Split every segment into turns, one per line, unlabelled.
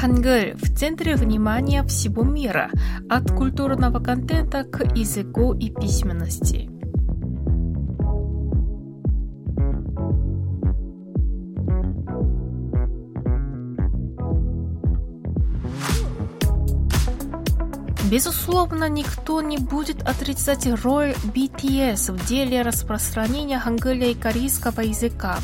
Хангыль в центре внимания всего мира, от культурного контента к языку и письменности. Безусловно, никто не будет отрицать роль BTS в деле распространения хангыля и корейского языка.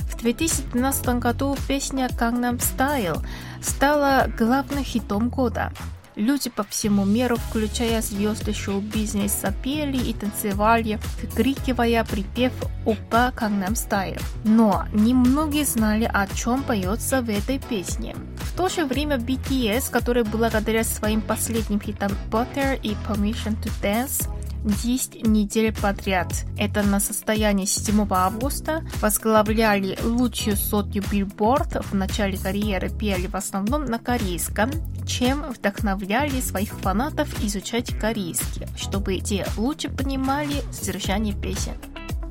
В 2012 году песня Gangnam Style стала главным хитом года. Люди по всему миру, включая звезды шоу-бизнеса, пели и танцевали, выкрикивая припев «Опа Gangnam Style». Но немногие знали, о чем поется в этой песне. В то же время BTS, который благодаря своим последним хитам «Butter» и «Permission to Dance» 10 недель подряд. Это на состояние 7 августа возглавляли лучшую сотню Billboard в начале карьеры пели в основном на корейском, чем вдохновляли своих фанатов изучать корейский, чтобы те лучше понимали содержание песен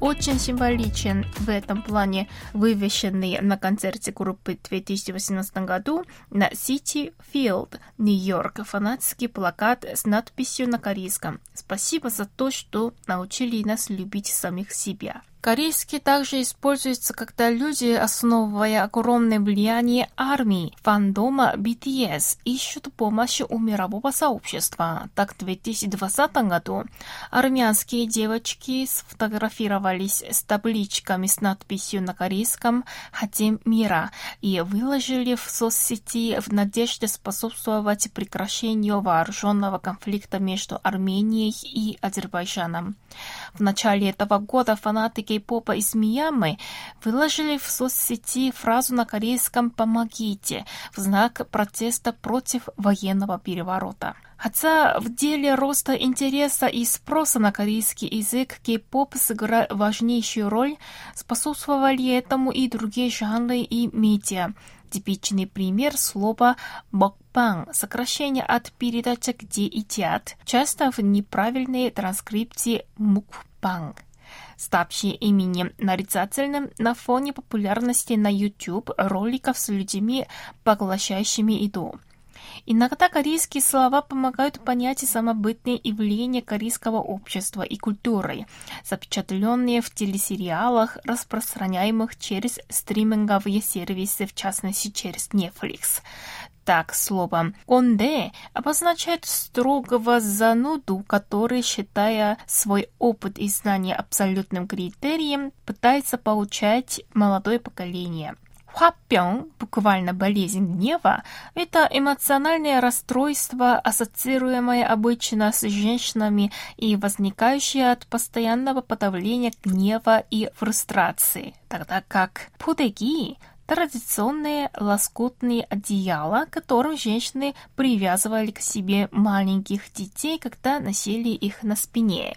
очень символичен в этом плане вывешенный на концерте группы в 2018 году на City Field, Нью-Йорк, фанатский плакат с надписью на корейском «Спасибо за то, что научили нас любить самих себя». Корейский также используется, когда люди, основывая огромное влияние армии, фандома BTS, ищут помощи у мирового сообщества. Так, в 2020 году армянские девочки сфотографировались с табличками с надписью на корейском «Хотим мира» и выложили в соцсети в надежде способствовать прекращению вооруженного конфликта между Арменией и Азербайджаном. В начале этого года фанаты кей-попа из Мьянмы выложили в соцсети фразу на корейском «помогите» в знак протеста против военного переворота. Хотя в деле роста интереса и спроса на корейский язык кей-поп сыграл важнейшую роль, способствовали этому и другие жанры и медиа. Типичный пример слова «мокбан» — сокращение от передачи «где едят», часто в неправильной транскрипции «мукбанг» ставшие именем нарицательным на фоне популярности на YouTube роликов с людьми, поглощающими еду. Иногда корейские слова помогают понять самобытные явления корейского общества и культуры, запечатленные в телесериалах, распространяемых через стриминговые сервисы, в частности через Netflix. Так, словом «конде» обозначает строгого зануду, который, считая свой опыт и знания абсолютным критерием, пытается получать молодое поколение – Хвапён, буквально болезнь гнева, это эмоциональное расстройство, ассоциируемое обычно с женщинами и возникающее от постоянного подавления гнева и фрустрации, тогда как пудеги традиционные лоскутные одеяла, которым женщины привязывали к себе маленьких детей, когда носили их на спине.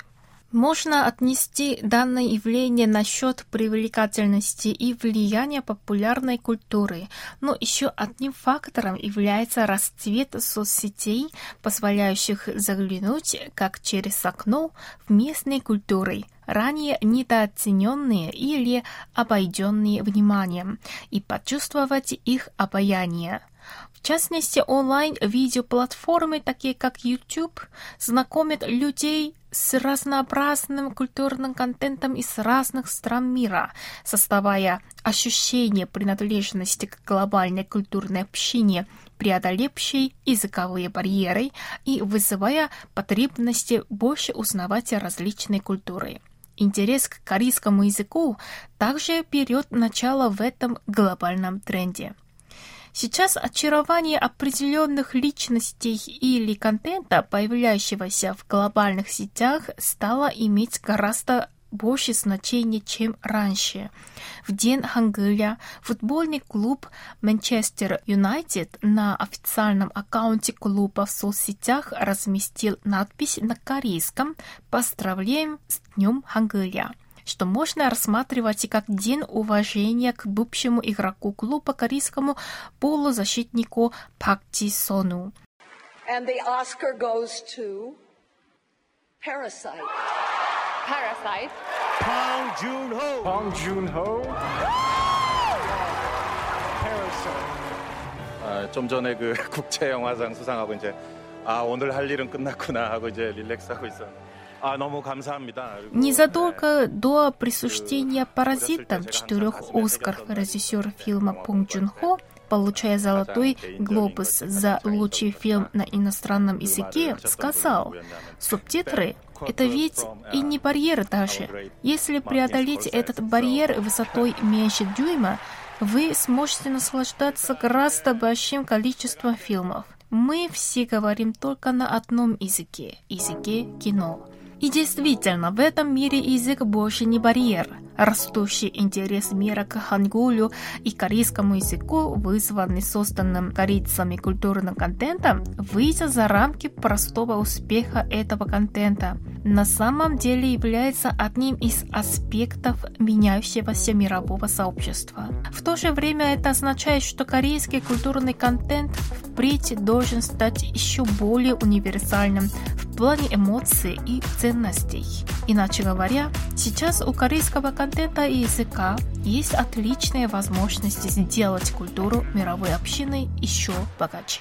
Можно отнести данное явление насчет привлекательности и влияния популярной культуры, но еще одним фактором является расцвет соцсетей, позволяющих заглянуть, как через окно, в местные культуры, ранее недооцененные или обойденные вниманием, и почувствовать их обаяние. В частности, онлайн-видеоплатформы, такие как YouTube, знакомят людей с разнообразным культурным контентом из разных стран мира, создавая ощущение принадлежности к глобальной культурной общине, преодолевшей языковые барьеры и вызывая потребности больше узнавать различные культуры. Интерес к корейскому языку также берет начало в этом глобальном тренде. Сейчас очарование определенных личностей или контента, появляющегося в глобальных сетях, стало иметь гораздо больше значения, чем раньше. В день Хангыля футбольный клуб Манчестер Юнайтед на официальном аккаунте клуба в соцсетях разместил надпись на корейском «Поздравляем с Днем Хангыля» что можно рассматривать и как день уважения к бывшему игроку клуба корейскому полузащитнику Пак Джи Сону. And the Oscar goes to
Parasite. Parasite. Bong Joon-ho. Bong Joon-ho.
Parasite. 아, 좀 전에 그 국제 영화상 수상하고 이제 아 오늘 할 일은 끝났구나 하고 이제 릴렉스하고 있었는데.
Незадолго до присуждения «Паразитам» четырех Оскаров режиссер фильма Пунг Джун Хо получая золотой глобус за лучший фильм на иностранном языке, сказал, субтитры — это ведь и не барьер даже. Если преодолеть этот барьер высотой меньше дюйма, вы сможете наслаждаться гораздо большим количеством фильмов. Мы все говорим только на одном языке – языке кино. И действительно, в этом мире язык больше не барьер. Растущий интерес мира к хангулю и корейскому языку, вызванный созданным корейцами культурным контентом, выйдя за рамки простого успеха этого контента, на самом деле является одним из аспектов меняющегося мирового сообщества. В то же время это означает, что корейский культурный контент впредь должен стать еще более универсальным в плане эмоций и ценностей. Иначе говоря, сейчас у корейского контента и языка есть отличные возможности сделать культуру мировой общины еще богаче.